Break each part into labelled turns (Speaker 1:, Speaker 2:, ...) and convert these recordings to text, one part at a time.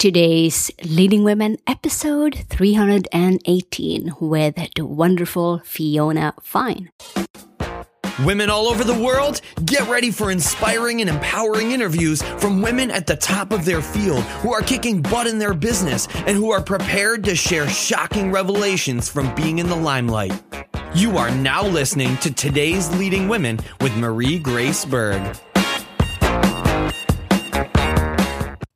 Speaker 1: today's Leading Women episode 318 with the wonderful Fiona Fine.
Speaker 2: Women all over the world, get ready for inspiring and empowering interviews from women at the top of their field who are kicking butt in their business and who are prepared to share shocking revelations from being in the limelight. You are now listening to today's Leading Women with Marie Grace Berg.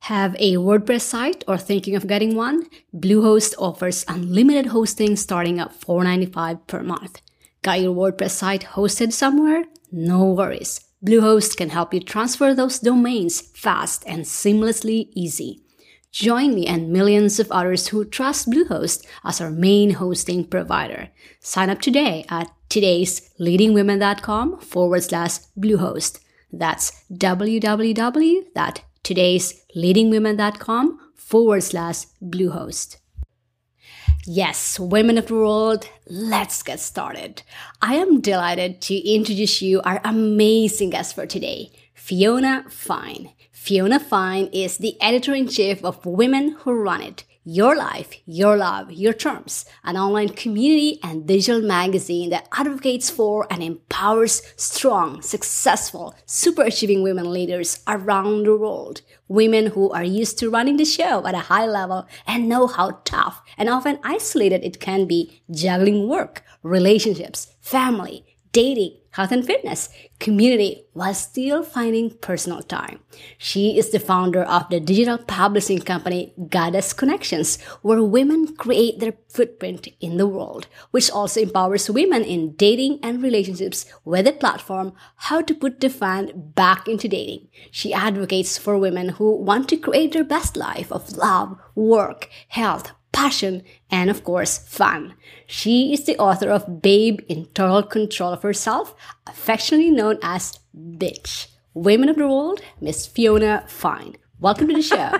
Speaker 1: Have a WordPress site or thinking of getting one? Bluehost offers unlimited hosting starting at $4.95 per month. Got your WordPress site hosted somewhere? No worries. Bluehost can help you transfer those domains fast and seamlessly easy. Join me and millions of others who trust Bluehost as our main hosting provider. Sign up today at today's leadingwomen.com forward slash Bluehost. That's www.today'sleadingwomen.com forward slash Bluehost. Yes, women of the world, let's get started. I am delighted to introduce you our amazing guest for today, Fiona Fine. Fiona Fine is the editor in chief of Women Who Run It, Your Life, Your Love, Your Terms, an online community and digital magazine that advocates for and empowers strong, successful, super achieving women leaders around the world. Women who are used to running the show at a high level and know how tough and often isolated it can be juggling work, relationships, family, dating, health and fitness, community, while still finding personal time. She is the founder of the digital publishing company Goddess Connections, where women create their footprint in the world, which also empowers women in dating and relationships with the platform How to Put the Fun Back into Dating. She advocates for women who want to create their best life of love, work, health, passion, and of course, fun. She is the author of Babe in Total Control of Herself, affectionately known as Bitch. Women of the World, Miss Fiona Fine. Welcome to the show.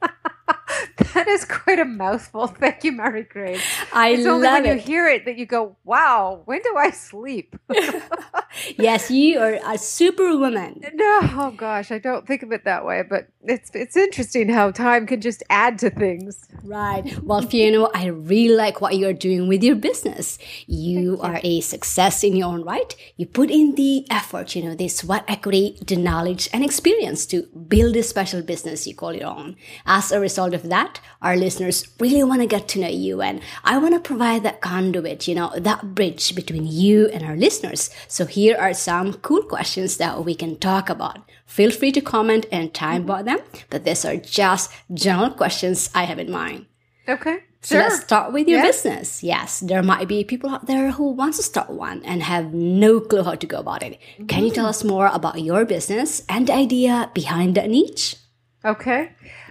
Speaker 3: that is quite a mouthful. Thank you, Mary Grace.
Speaker 1: I
Speaker 3: it's only
Speaker 1: love
Speaker 3: when
Speaker 1: it.
Speaker 3: you hear it that you go, "Wow, when do I sleep?"
Speaker 1: yes, you are a superwoman.
Speaker 3: no, oh gosh, I don't think of it that way, but it's it's interesting how time can just add to things.
Speaker 1: Right. Well, Fiona, I really like what you're doing with your business. You,
Speaker 3: you.
Speaker 1: are a success in your own right. You put in the effort, you know, the sweat equity, the knowledge and experience to build a special business you call your own. As a result of that, our listeners really want to get to know you and I want to provide that conduit, you know, that bridge between you and our listeners. So here are some cool questions that we can talk about. Feel free to comment and time mm-hmm. about them, but these are just general questions I have in mind.
Speaker 3: Okay.
Speaker 1: So
Speaker 3: sure.
Speaker 1: let's start with your
Speaker 3: Yeah.
Speaker 1: business. Yes, there might be people out there who want to start one and have no clue how to go about it. Can you tell mm. us more about your business and the idea behind that niche?
Speaker 3: Okay.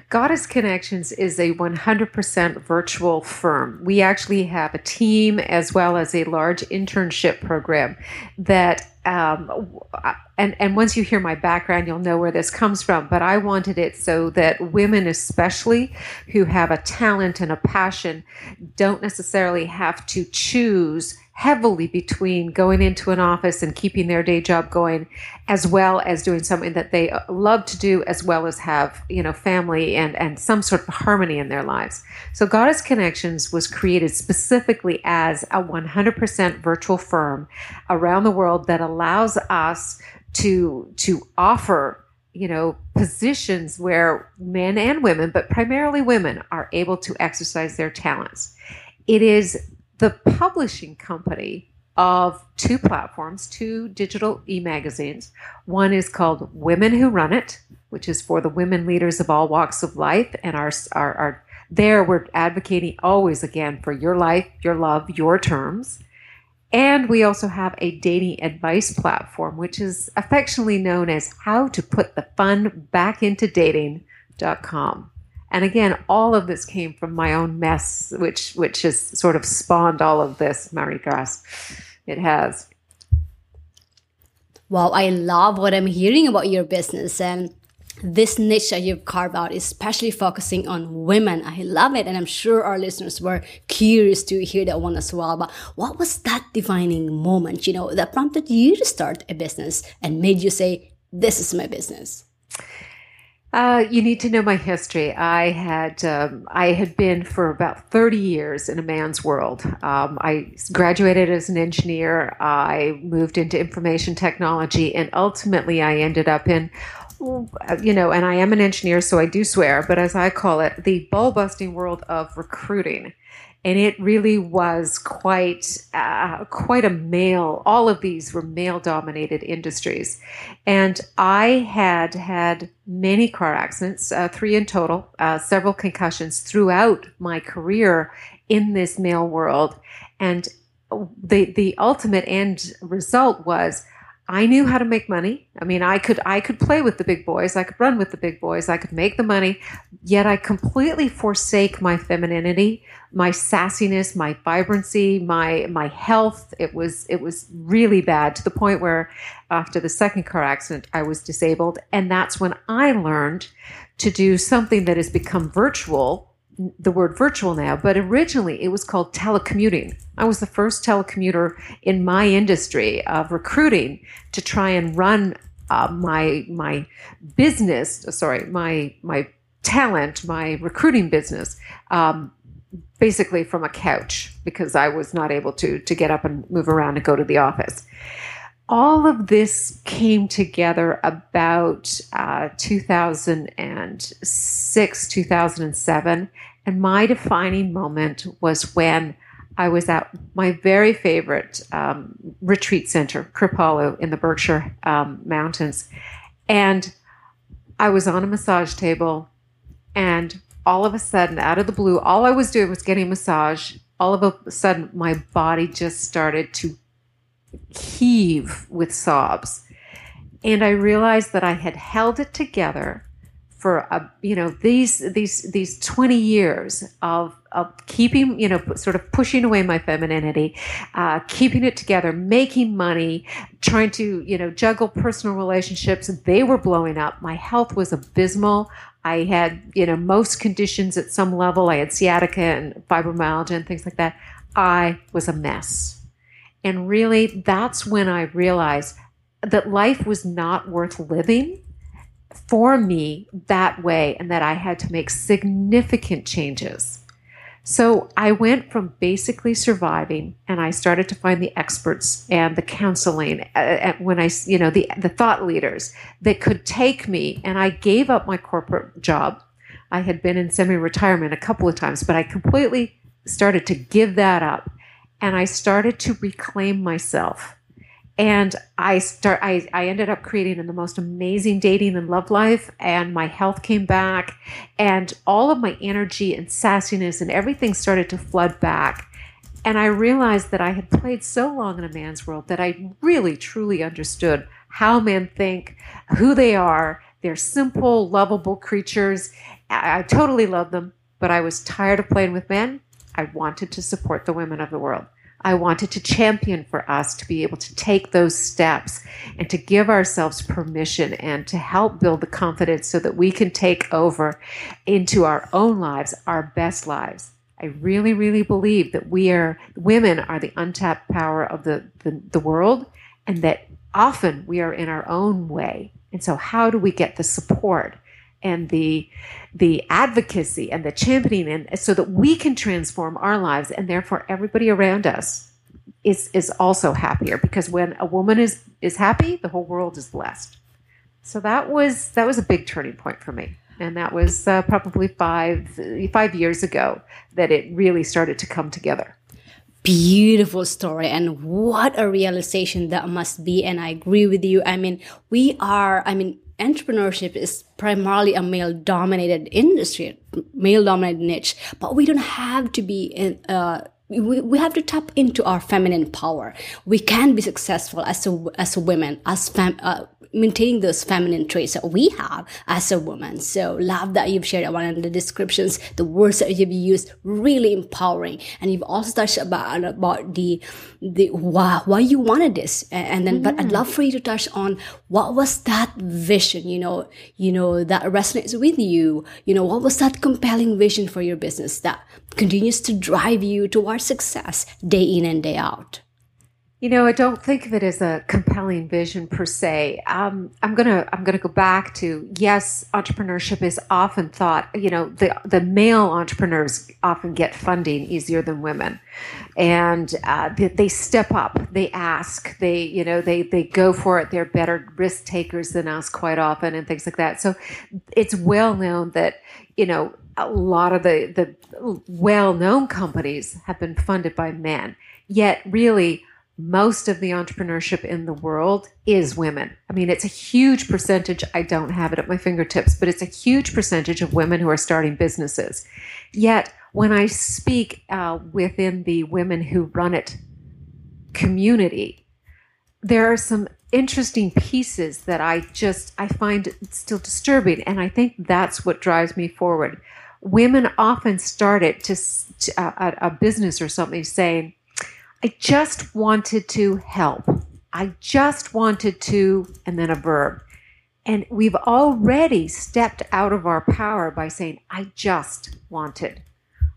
Speaker 3: Goddess Connections is a 100% virtual firm. We actually have a team as well as a large internship program that, um, and, and once you hear my background, you'll know where this comes from. But I wanted it so that women, especially who have a talent and a passion, don't necessarily have to choose heavily between going into an office and keeping their day job going as well as doing something that they uh, love to do as well as have you know family and and some sort of harmony in their lives. So goddess connections was created specifically as a 100% virtual firm around the world that allows us to to offer you know positions where men and women but primarily women are able to exercise their talents. It is the publishing company of two platforms, two digital e magazines. One is called Women Who Run It, which is for the women leaders of all walks of life. And our, our, our there we're advocating always again for your life, your love, your terms. And we also have a dating advice platform, which is affectionately known as How to Put the Fun Back into Dating.com. And again, all of this came from my own mess, which which has sort of spawned all of this, Marie Grace. It has.
Speaker 1: Wow, I love what I'm hearing about your business and this niche that you've carved out, especially focusing on women. I love it. And I'm sure our listeners were curious to hear that one as well. But what was that defining moment, you know, that prompted you to start a business and made you say, this is my business?
Speaker 3: Uh, you need to know my history. I had um, I had been for about thirty years in a man's world. Um, I graduated as an engineer. I moved into information technology, and ultimately, I ended up in you know, and I am an engineer, so I do swear, but as I call it, the ball busting world of recruiting. And it really was quite, uh, quite a male. All of these were male-dominated industries, and I had had many car accidents, uh, three in total, uh, several concussions throughout my career in this male world, and the the ultimate end result was I knew how to make money. I mean, I could I could play with the big boys. I could run with the big boys. I could make the money. Yet I completely forsake my femininity, my sassiness, my vibrancy, my my health. It was it was really bad to the point where after the second car accident I was disabled and that's when I learned to do something that has become virtual the word virtual now, but originally it was called telecommuting. I was the first telecommuter in my industry of recruiting to try and run uh, my my business. Sorry, my my talent, my recruiting business, um, basically from a couch because I was not able to to get up and move around and go to the office. All of this came together about uh, 2006, 2007, and my defining moment was when I was at my very favorite um, retreat center, Kripalu, in the Berkshire um, Mountains. And I was on a massage table, and all of a sudden, out of the blue, all I was doing was getting a massage. All of a sudden, my body just started to heave with sobs. And I realized that I had held it together for a, you know these these these 20 years of of keeping you know sort of pushing away my femininity uh, keeping it together making money trying to you know juggle personal relationships. They were blowing up. My health was abysmal. I had you know most conditions at some level. I had sciatica and fibromyalgia and things like that. I was a mess and really that's when i realized that life was not worth living for me that way and that I had to make significant changes. So I went from basically surviving and I started to find the experts and the counseling uh, when I, you know, the, the thought leaders that could take me and I gave up my corporate job. I had been in semi retirement a couple of times, but I completely started to give that up and I started to reclaim myself and I start I, I ended up creating the most amazing dating and love life and my health came back and all of my energy and sassiness and everything started to flood back and I realized that I had played so long in a man's world that I really truly understood how men think, who they are. They're simple, lovable creatures. I, I totally love them, but I was tired of playing with men. I wanted to support the women of the world. I wanted to champion for us to be able to take those steps and to give ourselves permission and to help build the confidence so that we can take over into our own lives, our best lives. I really, really believe that we are, women are the untapped power of the, the, the world and that often we are in our own way. And so, how do we get the support and the the advocacy and the championing and so that we can transform our lives and therefore everybody around us is is also happier. Because when a woman is is happy the whole world is blessed. So that was that was a big turning point for me. And that was uh, probably five five years ago that it really started to come together.
Speaker 1: Beautiful story and what a realization that must be and i agree with you. I mean we are i mean entrepreneurship is primarily a male dominated industry, male dominated niche, but we don't have to be in, uh, we, we have to tap into our feminine power. We can be successful as a, as a women, as fam, uh, maintaining those feminine traits that we have as a woman. So love that you've shared one in the descriptions, the words that you've used, really empowering. And you've also touched about, about the, the, why, why you wanted this. And then, but I'd love for you to touch on what was that vision, you know, you know, that resonates with you. You know, what was that compelling vision for your business that continues to drive you towards success day in and day out?
Speaker 3: You know, I don't think of it as a compelling vision per se. Um, I'm gonna I'm gonna go back to yes, entrepreneurship is often thought. You know, the the male entrepreneurs often get funding easier than women, and uh, they, they step up, they ask, they you know they they go for it. They're better risk takers than us quite often, and things like that. So it's well known that you know a lot of the the well known companies have been funded by men. Yet, really most of the entrepreneurship in the world is women. I mean, it's a huge percentage. I don't have it at my fingertips, but it's a huge percentage of women who are starting businesses. Yet, when I speak uh, within the women who run it community, there are some interesting pieces that I just I find still disturbing, and I think that's what drives me forward. Women often start it to, to uh, a business or something saying I just wanted to help. I just wanted to, and then a verb. And we've already stepped out of our power by saying, I just wanted.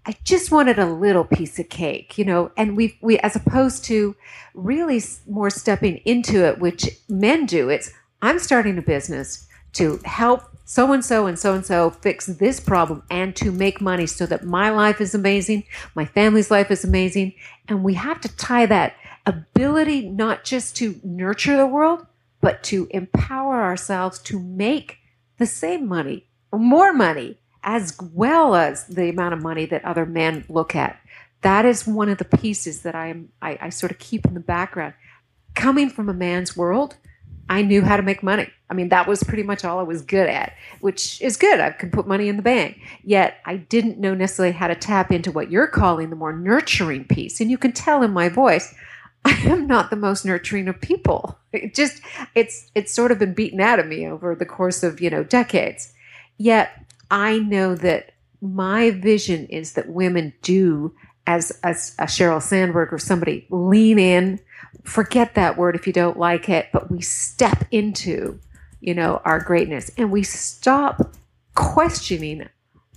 Speaker 3: I just wanted a little piece of cake, you know, and we we as opposed to really more stepping into it, which men do. It's I'm starting a business to help so and so and so and so fix this problem and to make money so that my life is amazing, my family's life is amazing. And we have to tie that ability not just to nurture the world, but to empower ourselves to make the same money, more money, as well as the amount of money that other men look at. That is one of the pieces that I am I, I sort of keep in the background. Coming from a man's world, I knew how to make money. I mean, that was pretty much all I was good at, which is good. I could put money in the bank. Yet I didn't know necessarily how to tap into what you're calling the more nurturing piece. And you can tell in my voice, I am not the most nurturing of people. It just it's it's sort of been beaten out of me over the course of, you know, decades. Yet I know that my vision is that women do as, as a Sheryl Sandberg or somebody lean in forget that word if you don't like it, but we step into, you know, our greatness and we stop questioning,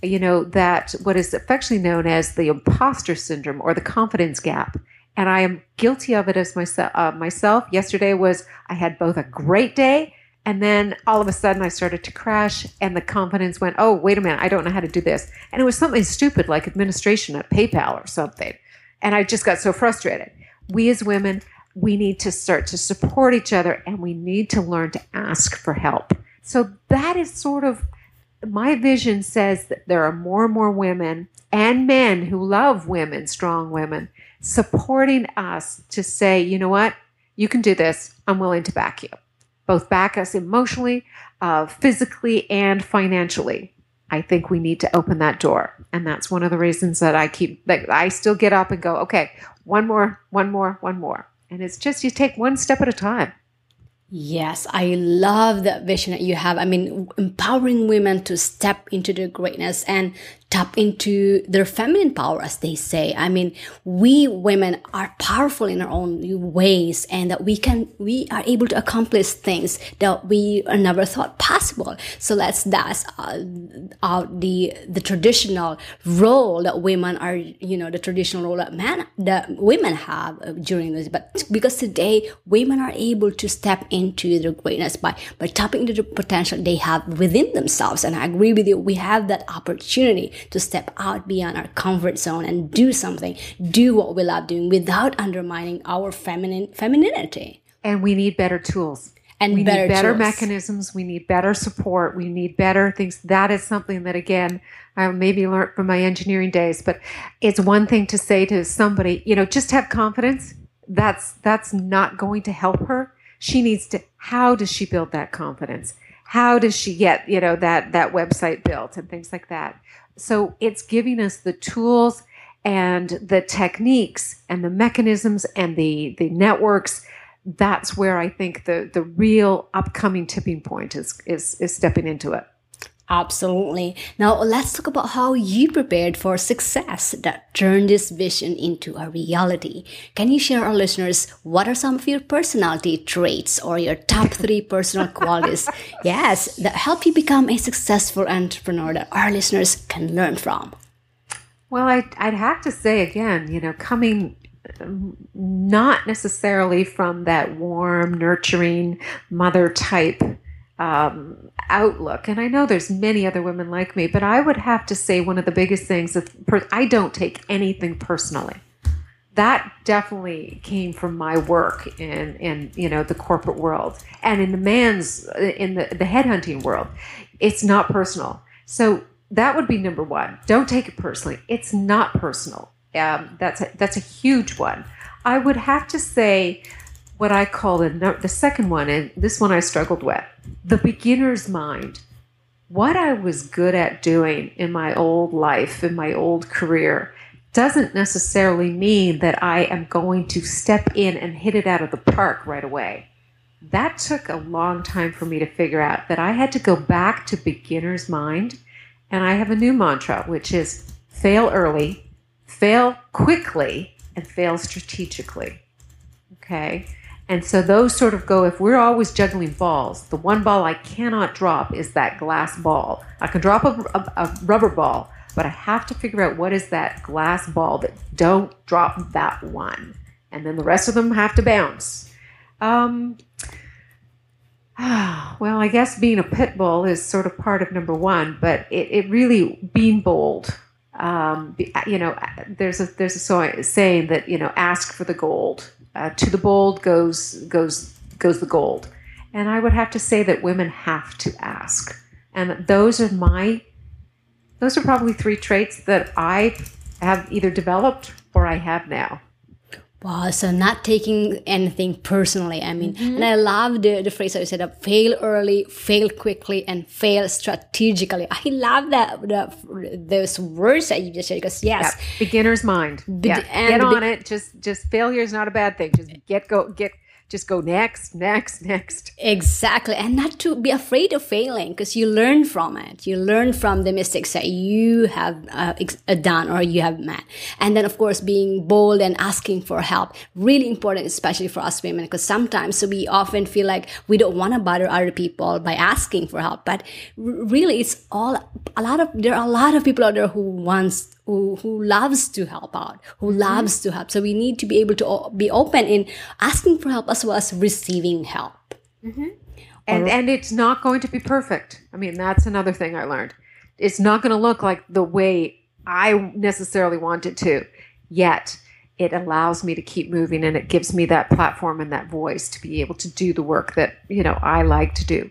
Speaker 3: you know, that what is affectionately known as the imposter syndrome or the confidence gap. And I am guilty of it as myself. Uh, myself, yesterday was I had both a great day and then all of a sudden I started to crash and the confidence went, oh, wait a minute, I don't know how to do this. And it was something stupid like administration at PayPal or something. And I just got so frustrated. We as women we need to start to support each other and we need to learn to ask for help. So that is sort of my vision says that there are more and more women and men who love women, strong women, supporting us to say, you know what, you can do this. I'm willing to back you. Both back us emotionally, uh, physically, and financially. I think we need to open that door. And that's one of the reasons that I keep, that I still get up and go, okay, one more, one more, one more. And it's just you take one step at a time.
Speaker 1: Yes, I love that vision that you have. I mean, empowering women to step into their greatness and tap into their feminine power, as they say. I mean, we women are powerful in our own ways and that we can, we are able to accomplish things that we never thought possible. So let's, that's uh, uh, the, the traditional role that women are, you know, the traditional role that men, that women have during this. But because today women are able to step into their greatness by, by tapping into the potential they have within themselves. And I agree with you. We have that opportunity to step out beyond our comfort zone and do something, do what we love doing without undermining our feminine femininity.
Speaker 3: And we need better tools.
Speaker 1: And
Speaker 3: we
Speaker 1: better
Speaker 3: need better
Speaker 1: tools.
Speaker 3: mechanisms. We need better support. We need better things. That is something that, again, I maybe learned from my engineering days. But it's one thing to say to somebody, you know, just have confidence. That's that's not going to help her. She needs to. How does she build that confidence? How does she get you know that that website built and things like that? So it's giving us the tools and the techniques and the mechanisms and the, the networks. That's where I think the, the real upcoming tipping point is, is, is stepping into it.
Speaker 1: Absolutely. Now let's talk about how you prepared for success that turned this vision into a reality. Can you share our listeners what are some of your personality traits or your top three personal qualities? Yes, that help you become a successful entrepreneur that our listeners can learn from.
Speaker 3: Well, I, I'd have to say again, you know, coming not necessarily from that warm, nurturing mother type um, outlook. And I know there's many other women like me, but I would have to say one of the biggest things is I don't take anything personally. That definitely came from my work in, in you know the corporate world and in the man's in the, the headhunting world. It's not personal. So that would be number one. Don't take it personally. It's not personal. Um, that's a, that's a huge one. I would have to say what I call the the second one, and this one I struggled with, the beginner's mind. What I was good at doing in my old life, in my old career, doesn't necessarily mean that I am going to step in and hit it out of the park right away. That took a long time for me to figure out that I had to go back to beginner's mind and I have a new mantra, which is fail early, fail quickly, and fail strategically. Okay. And so those sort of go, if we're always juggling balls, the one ball I cannot drop is that glass ball. I can drop a, a, a rubber ball, but I have to figure out what is that glass ball that don't drop that one. And then the rest of them have to bounce. Um, well, I guess being a pit bull is sort of part of number one, but it, it really being bold. Um, you know, there's a there's a saying that you know, ask for the gold. Uh, to the bold goes goes goes the gold, and I would have to say that women have to ask, and those are my those are probably three traits that I have either developed or I have now.
Speaker 1: Wow, so not taking anything personally. I mean, mm-hmm. and I love the, the phrase that you said up fail early, fail quickly, and fail strategically. I love that the, those words that you just said because yes,
Speaker 3: beginner's mind. Be- yeah. get on be- it. Just just failure is not a bad thing. Just get go get just go next, next, next.
Speaker 1: Exactly. And not to be afraid of failing because you learn from it. You learn from the mistakes that you have uh, uh, done or you have met. And then, of course, being bold and asking for help. Really important, especially for us women, because sometimes we often feel like we don't want to bother other people by asking for help. But really, it's all a lot of, there are a lot of people out there who wants who, who loves to help out, who mm-hmm. loves to help. So we need to be able to be open in asking for help as well as receiving help.
Speaker 3: Mm-hmm. And, and it's not going to be perfect. I mean, that's another thing I learned. It's not going to look like the way I necessarily want it to, yet it allows me to keep moving and it gives me that platform and that voice to be able to do the work that, you know, I like to do.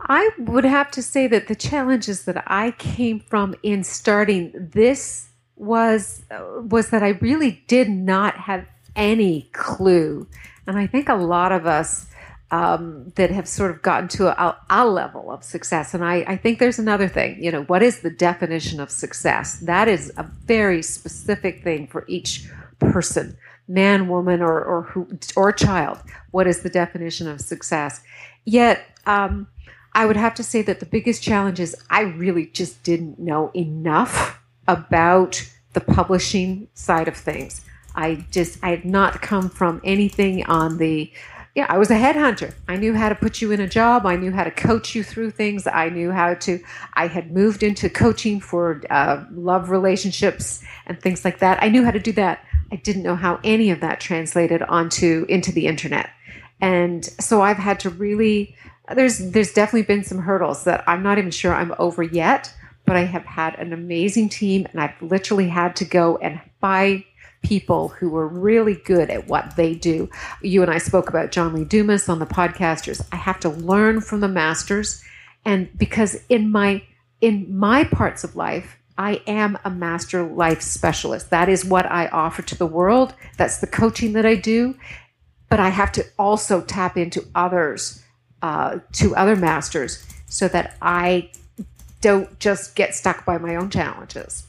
Speaker 3: I would have to say that the challenges that I came from in starting this was was that I really did not have any clue, and I think a lot of us um, that have sort of gotten to a, a level of success. And I, I think there's another thing. You know, what is the definition of success? That is a very specific thing for each person, man, woman, or or who or child. What is the definition of success? Yet. Um, I would have to say that the biggest challenge is I really just didn't know enough about the publishing side of things. I just, I had not come from anything on the, yeah, I was a headhunter. I knew how to put you in a job. I knew how to coach you through things. I knew how to, I had moved into coaching for uh, love relationships and things like that. I knew how to do that. I didn't know how any of that translated onto, into the internet. And so I've had to really, there's there's definitely been some hurdles that I'm not even sure I'm over yet, but I have had an amazing team and I've literally had to go and buy people who are really good at what they do. You and I spoke about John Lee Dumas on the podcasters. I have to learn from the masters and because in my in my parts of life I am a master life specialist. That is what I offer to the world. That's the coaching that I do. But I have to also tap into others uh, to other masters so that I don't just get stuck by my own challenges.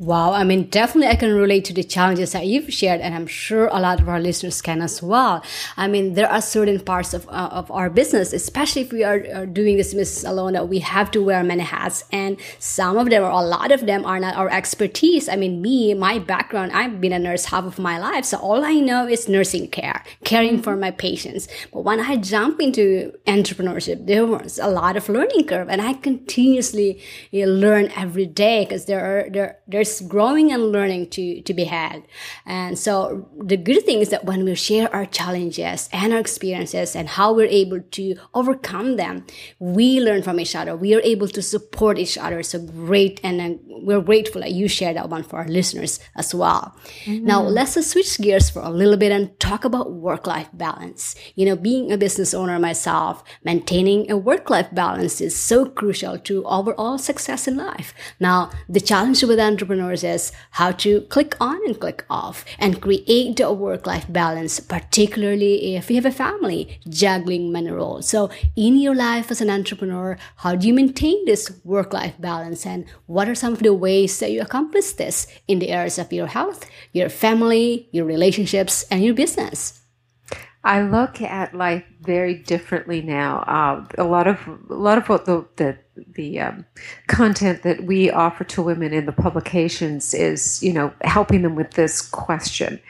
Speaker 1: Wow, I mean, definitely I can relate to the challenges that you've shared, and I'm sure a lot of our listeners can as well. I mean, there are certain parts of, uh, of our business, especially if we are, are doing this business alone, that we have to wear many hats, and some of them, or a lot of them, are not our expertise. I mean, me, my background, I've been a nurse half of my life, so all I know is nursing care, caring for my patients. But when I jump into entrepreneurship, there was a lot of learning curve, and I continuously you know, learn every day because there are there there's there's growing and learning to, to be had. And so the good thing is that when we share our challenges and our experiences and how we're able to overcome them, we learn from each other. We are able to support each other. So great. And we're grateful that you share that one for our listeners as well. Mm-hmm. Now let's switch gears for a little bit and talk about work-life balance. You know, being a business owner myself, maintaining a work-life balance is so crucial to overall success in life. Now, the challenge with entrepreneurs entrepreneurs is how to click on and click off and create a work life balance, particularly if you have a family juggling many roles. So, in your life as an entrepreneur, how do you maintain this work life balance? And what are some of the ways that you accomplish this in the areas of your health, your family, your relationships, and your business?
Speaker 3: I look at life very differently now. Uh, a lot of a lot of what the the, the um, content that we offer to women in the publications is, you know, helping them with this question.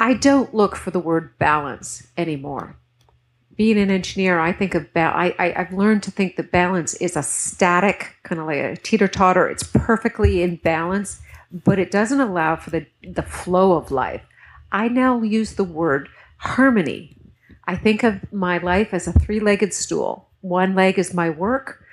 Speaker 3: I don't look for the word balance anymore. Being an engineer, I think of ba- I, I I've learned to think that balance is a static kind of like a teeter totter. It's perfectly in balance, but it doesn't allow for the the flow of life. I now use the word harmony. I think of my life as a three legged stool. One leg is my work,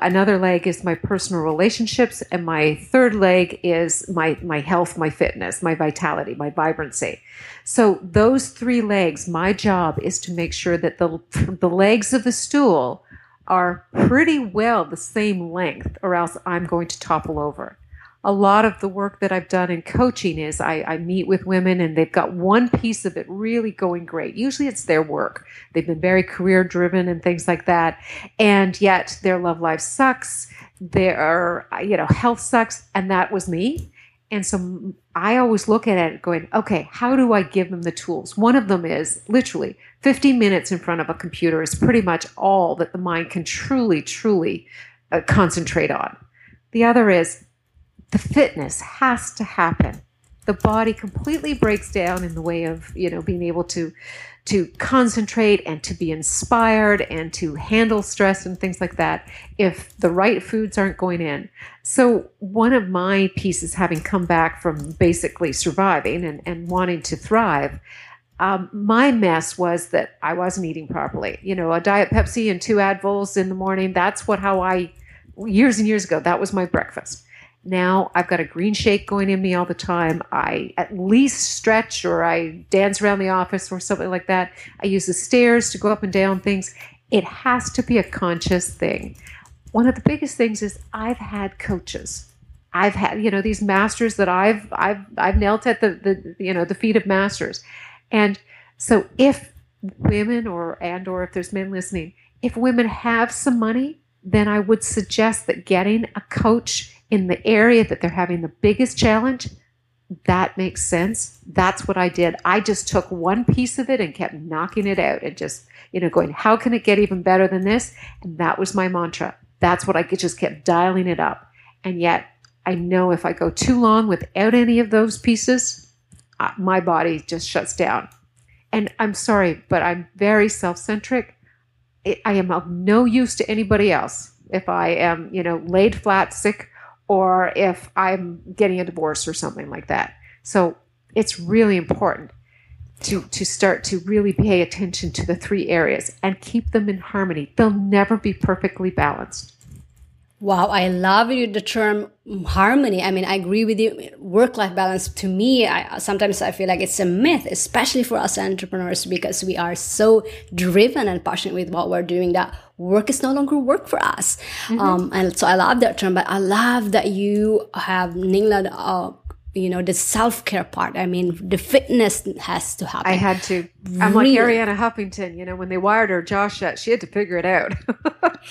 Speaker 3: another leg is my personal relationships, and my third leg is my, my health, my fitness, my vitality, my vibrancy. So, those three legs, my job is to make sure that the, the legs of the stool are pretty well the same length, or else I'm going to topple over a lot of the work that I've done in coaching is I, I, meet with women and they've got one piece of it really going great. Usually it's their work. They've been very career driven and things like that. And yet their love life sucks. Their, you know, health sucks. And that was me. And so I always look at it going, okay, how do I give them the tools? One of them is literally 15 minutes in front of a computer is pretty much all that the mind can truly, truly uh, concentrate on. The other is the fitness has to happen. The body completely breaks down in the way of, you know, being able to to concentrate and to be inspired and to handle stress and things like that if the right foods aren't going in. So, one of my pieces, having come back from basically surviving and, and wanting to thrive, um, my mess was that I wasn't eating properly. You know, a Diet Pepsi and two Advils in the morning, that's what how I, years and years ago, that was my breakfast. Now I've got a green shake going in me all the time. I at least stretch or I dance around the office or something like that. I use the stairs to go up and down things. It has to be a conscious thing. One of the biggest things is I've had coaches. I've had, you know, these masters that I've I've I've knelt at the, the you know the feet of masters. And so if women or and or if there's men listening, if women have some money, then I would suggest that getting a coach in the area that they're having the biggest challenge, that makes sense. That's what I did. I just took one piece of it and kept knocking it out and just, you know, going, how can it get even better than this? And that was my mantra. That's what I just kept dialing it up. And yet, I know if I go too long without any of those pieces, uh, my body just shuts down. And I'm sorry, but I'm very self centric. I am of no use to anybody else if I am, you know, laid flat, sick, or if I'm getting a divorce or something like that. So it's really important to, to start to really pay attention to the three areas and keep them in harmony. They'll never be perfectly balanced.
Speaker 1: Wow, I love you the term harmony. I mean, I agree with you. Work life balance to me, I, sometimes I feel like it's a myth, especially for us entrepreneurs, because we are so driven and passionate with what we're doing that work is no longer work for us. Mm-hmm. Um, and so I love that term, but I love that you have nailed uh, you know the self-care part i mean the fitness has to happen
Speaker 3: i had to I'm like Arianna Huffington, you know, when they wired her jaw shut, she had to figure it out.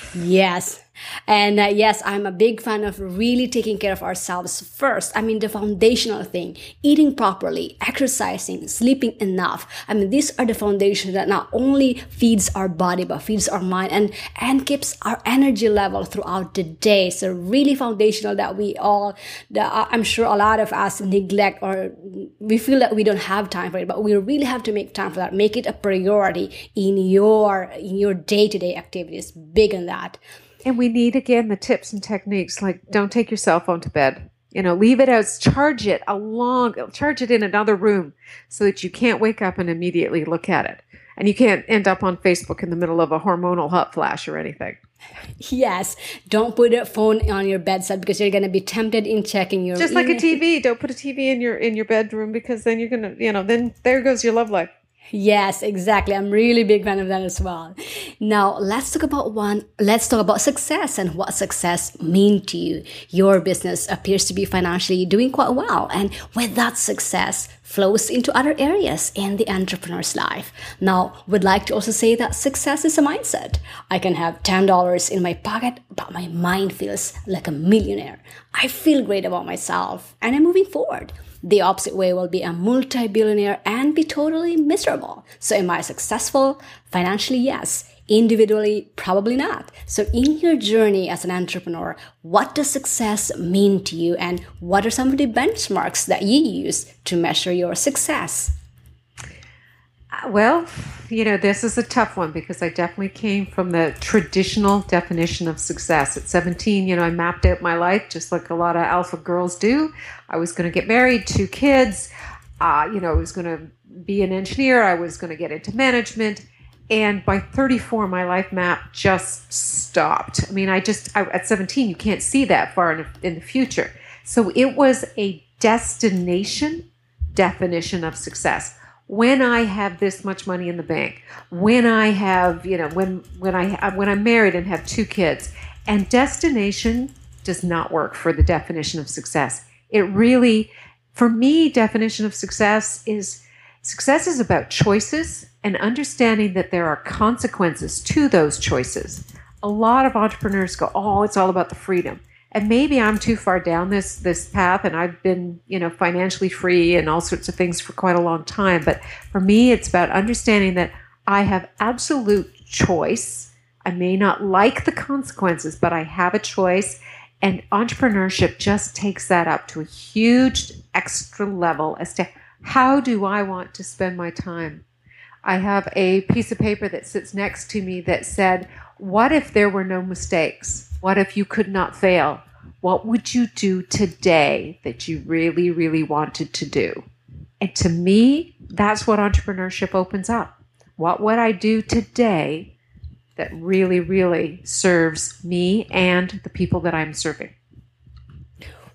Speaker 1: yes. And uh, yes, I'm a big fan of really taking care of ourselves first. I mean, the foundational thing, eating properly, exercising, sleeping enough. I mean, these are the foundation that not only feeds our body, but feeds our mind and, and keeps our energy level throughout the day. So really foundational that we all, that I'm sure a lot of us neglect or we feel that we don't have time for it, but we really have to make time for Make it a priority in your, in your day-to-day activities. Big in that.
Speaker 3: And we need again the tips and techniques like don't take your cell phone to bed. You know, leave it out, charge it along, charge it in another room so that you can't wake up and immediately look at it. And you can't end up on Facebook in the middle of a hormonal hot flash or anything.
Speaker 1: Yes, don't put a phone on your bedside because you're going to be tempted in checking your.
Speaker 3: Just like a TV, don't put a TV in your in your bedroom because then you're going to, you know, then there goes your love life.
Speaker 1: Yes, exactly. I'm really big fan of that as well. Now, let's talk about one. Let's talk about success and what success mean to you. Your business appears to be financially doing quite well. And with that success flows into other areas in the entrepreneur's life. Now, would like to also say that success is a mindset. I can have $10 in my pocket, but my mind feels like a millionaire. I feel great about myself and I'm moving forward. The opposite way will be a multi billionaire and be totally miserable. So, am I successful? Financially, yes. Individually, probably not. So, in your journey as an entrepreneur, what does success mean to you, and what are some of the benchmarks that you use to measure your success?
Speaker 3: Well, you know, this is a tough one because I definitely came from the traditional definition of success. At 17, you know, I mapped out my life just like a lot of alpha girls do. I was going to get married, two kids. Uh, you know, I was going to be an engineer. I was going to get into management. And by 34, my life map just stopped. I mean, I just, I, at 17, you can't see that far in, in the future. So it was a destination definition of success when I have this much money in the bank, when I have, you know, when when I uh, when I'm married and have two kids, and destination does not work for the definition of success. It really, for me, definition of success is success is about choices and understanding that there are consequences to those choices. A lot of entrepreneurs go, "Oh, it's all about the freedom." And maybe I'm too far down this this path and I've been, you know, financially free and all sorts of things for quite a long time, but for me it's about understanding that I have absolute choice. I may not like the consequences, but I have a choice and entrepreneurship just takes that up to a huge extra level as to how do I want to spend my time? I have a piece of paper that sits next to me that said, What if there were no mistakes? What if you could not fail? What would you do today that you really, really wanted to do? And to me, that's what entrepreneurship opens up. What would I do today that really, really serves me and the people that I'm serving?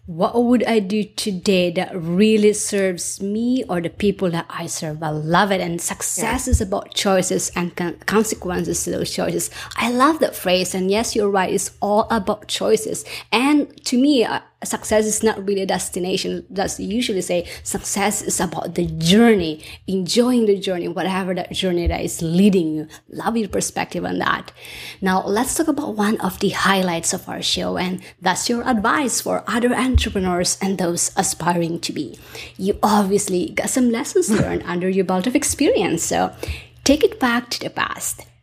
Speaker 1: What would I do today that really serves me or the people that I serve? I love it. And success yeah. is about choices and con- consequences to those choices. I love that phrase. And yes, you're right. It's all about choices. And to me, uh, success is not really a destination. That's usually say success is about the journey, enjoying the journey, whatever that journey that is leading you. Love your perspective on that. Now let's talk about one of the highlights of our show, and that's your advice for other entrepreneurs and those aspiring to be. You obviously got some lessons learned under your belt of experience, so take it back to the past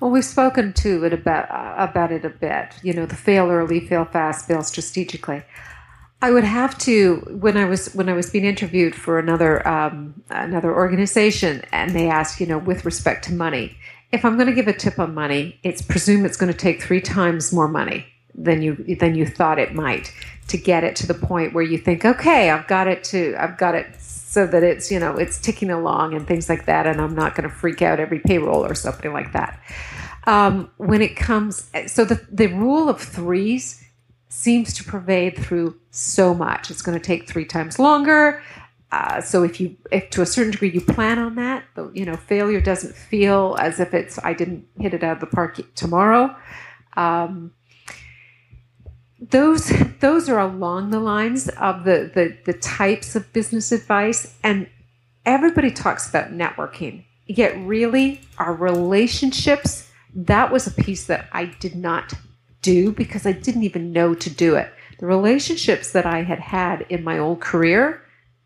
Speaker 3: Well, we've spoken to it about about it a bit. You know, the fail early, fail fast, fail strategically. I would have to when I was when I was being interviewed for another um, another organization, and they asked, you know, with respect to money, if I'm going to give a tip on money, it's presume it's going to take three times more money than you than you thought it might to get it to the point where you think, okay, I've got it to I've got it so that it's you know it's ticking along and things like that and i'm not going to freak out every payroll or something like that Um, when it comes, so the, the rule of threes seems to pervade through so much. It's going to take three times longer. Uh, so if you, if to a certain degree you plan on that, you know, failure doesn't feel as if it's I didn't hit it out of the park tomorrow. Um, those those are along the lines of the, the the types of business advice, and everybody talks about networking. Yet, really, our relationships. That was a piece that I did not do because I didn't even know to do it. The relationships that I had had in my old career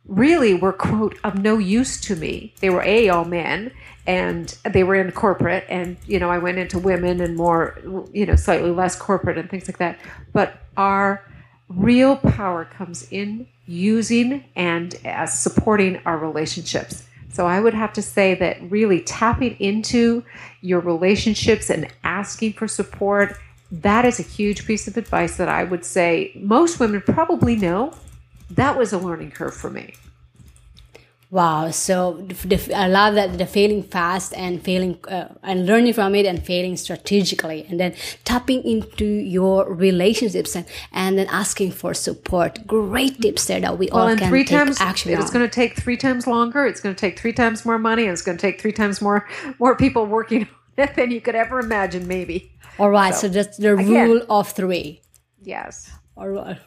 Speaker 3: really were quote of no use to me. They were a all men and they were in corporate and you know i went into women and more you know slightly less corporate and things like that. But our real power comes in using and as supporting our relationships so i would have to say that really tapping into your relationships and asking for support that is a huge piece of advice that i would say most women probably know that was a learning curve for me.
Speaker 1: Wow. So the, I love that the failing fast and failing uh, and learning from it and failing strategically and then tapping into your relationships and, and then asking for support. Great tips there that we well, all and can three take
Speaker 3: times,
Speaker 1: action
Speaker 3: It's going to take three times longer. It's going to take three times more money. And it's going to take three times more, more people working on it than you could ever imagine, maybe.
Speaker 1: All right. So, so that's the again, rule of three.
Speaker 3: Yes.
Speaker 1: All right.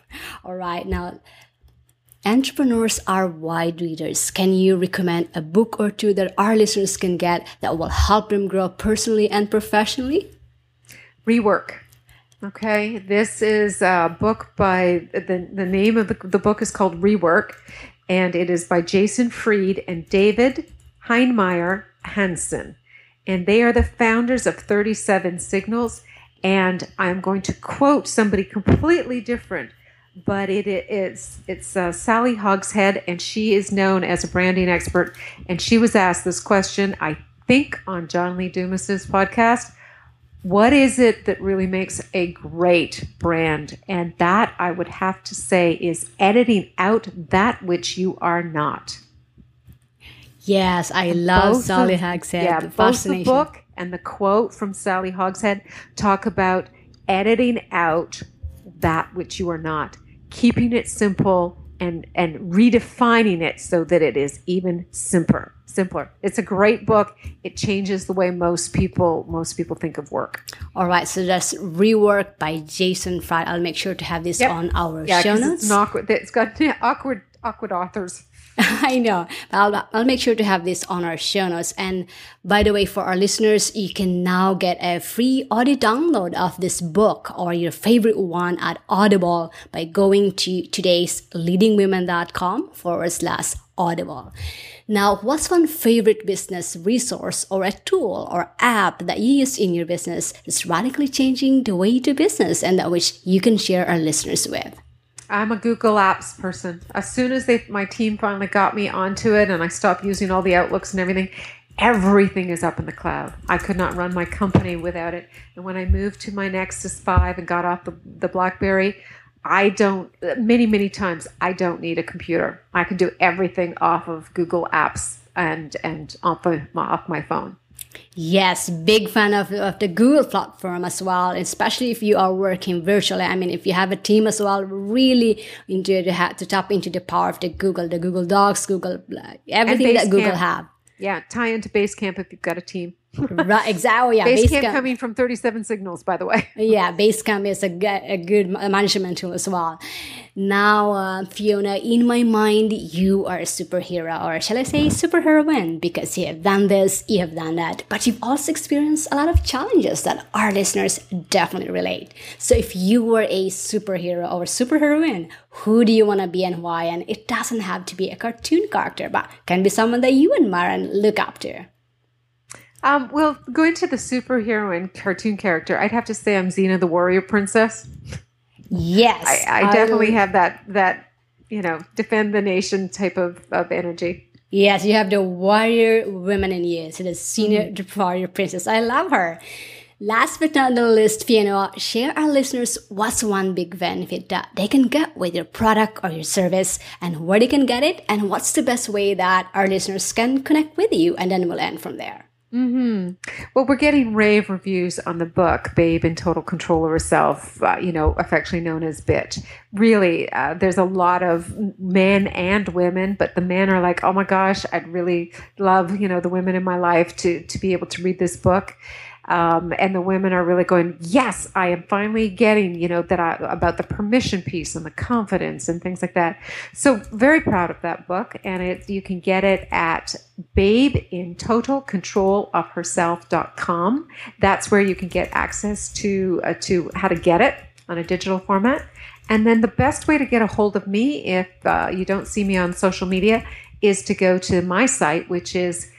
Speaker 1: All right. Now, entrepreneurs are wide readers. Can you recommend a book or two that our listeners can get that will help them grow personally and professionally?
Speaker 3: Rework. Okay, this is a book by the, the name of the, the book is called Rework, and it is by Jason Fried and David Heinemeier Hansson. And they are the founders of 37 Signals. And I'm going to quote somebody completely different but it, it it's it's uh, Sally Hogshead, and she is known as a branding expert. And she was asked this question, I think, on John Lee Dumas's podcast. What is it that really makes a great brand? And that I would have to say is editing out that which you are not.
Speaker 1: Yes, I love both Sally of, Hogshead.
Speaker 3: Yeah, both the book and the quote from Sally Hogshead talk about editing out that which you are not keeping it simple and and redefining it so that it is even simpler simpler. It's a great book. It changes the way most people most people think of work.
Speaker 1: All right so that's rework by Jason Fried. I'll make sure to have this yep. on our
Speaker 3: yeah,
Speaker 1: show notes.
Speaker 3: it's, awkward, it's got awkward awkward authors
Speaker 1: I know. I'll, I'll make sure to have this on our show notes. And by the way, for our listeners, you can now get a free audio download of this book or your favorite one at Audible by going to today's leadingwomen.com forward slash Audible. Now, what's one favorite business resource or a tool or app that you use in your business that's radically changing the way you do business and that which you can share our listeners with?
Speaker 3: I'm a Google Apps person. As soon as they, my team finally got me onto it and I stopped using all the Outlooks and everything, everything is up in the cloud. I could not run my company without it. And when I moved to my Nexus 5 and got off the, the Blackberry, I don't, many, many times, I don't need a computer. I can do everything off of Google Apps and, and off, of, off my phone.
Speaker 1: Yes, big fan of, of the Google platform as well, especially if you are working virtually. I mean, if you have a team as well, really into to, to tap into the power of the Google, the Google Docs, Google, everything that Google have.
Speaker 3: Yeah, tie into Basecamp if you've got a team.
Speaker 1: Right, exactly. Oh, yeah,
Speaker 3: Basecamp, Basecamp coming from 37 signals, by the way.
Speaker 1: yeah, Basecamp is a, a good management tool as well. Now, uh, Fiona, in my mind, you are a superhero, or shall I say superheroine, because you have done this, you have done that, but you've also experienced a lot of challenges that our listeners definitely relate. So if you were a superhero or superheroine, who do you want to be and why? And it doesn't have to be a cartoon character, but can be someone that you admire and look up to.
Speaker 3: Um, well, going to the superhero and cartoon character, I'd have to say I'm Xena the Warrior Princess.
Speaker 1: Yes,
Speaker 3: I, I definitely have that that you know defend the nation type of, of energy.
Speaker 1: Yes, you have the warrior women in you, so the Xena mm-hmm. warrior princess. I love her. Last but not the least, Fiona, share our listeners what's one big benefit that they can get with your product or your service and where they can get it and what's the best way that our listeners can connect with you and then we'll end from there.
Speaker 3: Mm-hmm. Well, we're getting rave reviews on the book, Babe in Total Control of Herself, uh, you know, affectionately known as Bitch. Really, uh, there's a lot of men and women, but the men are like, oh my gosh, I'd really love, you know, the women in my life to, to be able to read this book. Um, and the women are really going, yes, I am finally getting, you know, that I, about the permission piece and the confidence and things like that. So very proud of that book, and it you can get it at Babe in Total Control of Herself.com. That's where you can get access to uh, to how to get it on a digital format. And then the best way to get a hold of me if uh, you don't see me on social media is to go to my site, which is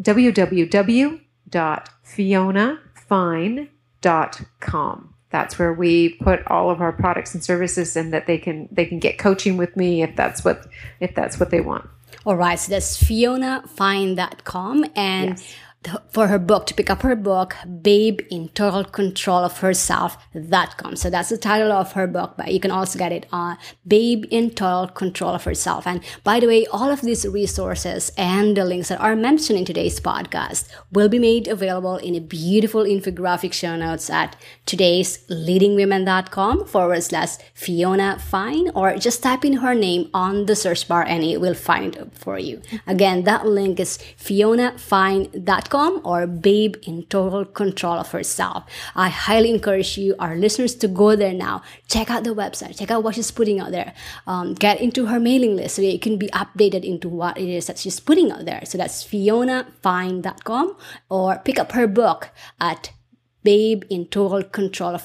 Speaker 3: www www.fionafine.com. That's where we put all of our products and services and that they can they can get coaching with me if that's what if that's what they want.
Speaker 1: All right, so that's fionafine.com and yes for her book to pick up her book babe in total control of herself.com so that's the title of her book but you can also get it on babe in total control of herself. And by the way all of these resources and the links that are mentioned in today's podcast will be made available in a beautiful infographic show notes at today's leadingwomen.com forward slash fiona fine or just type in her name on the search bar and it will find it for you. Again that link is fiona fionafine.com or Babe in Total Control of Herself. I highly encourage you, our listeners, to go there now. Check out the website, check out what she's putting out there. Um, get into her mailing list so that you can be updated into what it is that she's putting out there. So that's fionafine.com or pick up her book at Babe in Total Control of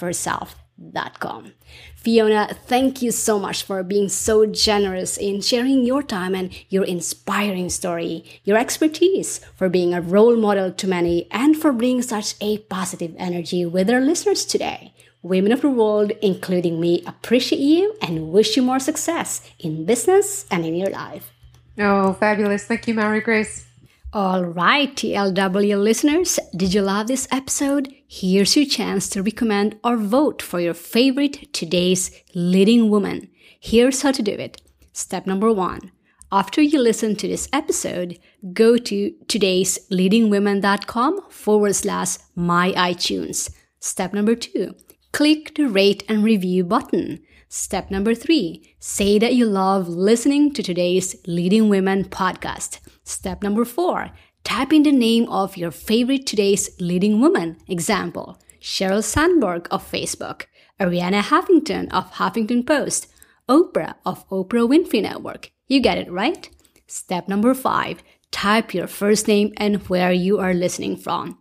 Speaker 1: Herself.com. Fiona, thank you so much for being so generous in sharing your time and your inspiring story, your expertise, for being a role model to many, and for bringing such a positive energy with our listeners today. Women of the world, including me, appreciate you and wish you more success in business and in your life.
Speaker 3: Oh, fabulous. Thank you, Marie Grace.
Speaker 1: All right, TLW listeners, did you love this episode? Here's your chance to recommend or vote for your favorite today's leading woman. Here's how to do it. Step number one. After you listen to this episode, go to today's leadingwomen.com forward slash my iTunes. Step number two. Click the rate and review button. Step number three. Say that you love listening to today's Leading Women podcast. Step number four, type in the name of your favorite today's leading woman. Example, Sheryl Sandberg of Facebook, Arianna Huffington of Huffington Post, Oprah of Oprah Winfrey Network. You get it, right? Step number five, type your first name and where you are listening from.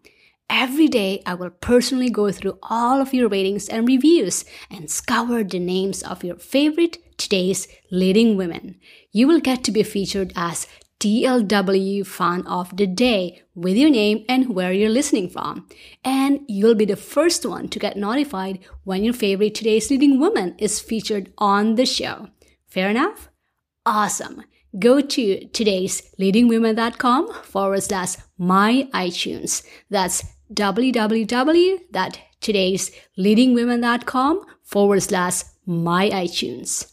Speaker 1: Every day, I will personally go through all of your ratings and reviews and scour the names of your favorite today's leading women. You will get to be featured as TLW fan of the day with your name and where you're listening from. And you'll be the first one to get notified when your favorite today's leading woman is featured on the show. Fair enough? Awesome. Go to today's leadingwomen.com forward slash my iTunes. That's www.today'sleadingwomen.com forward slash my iTunes.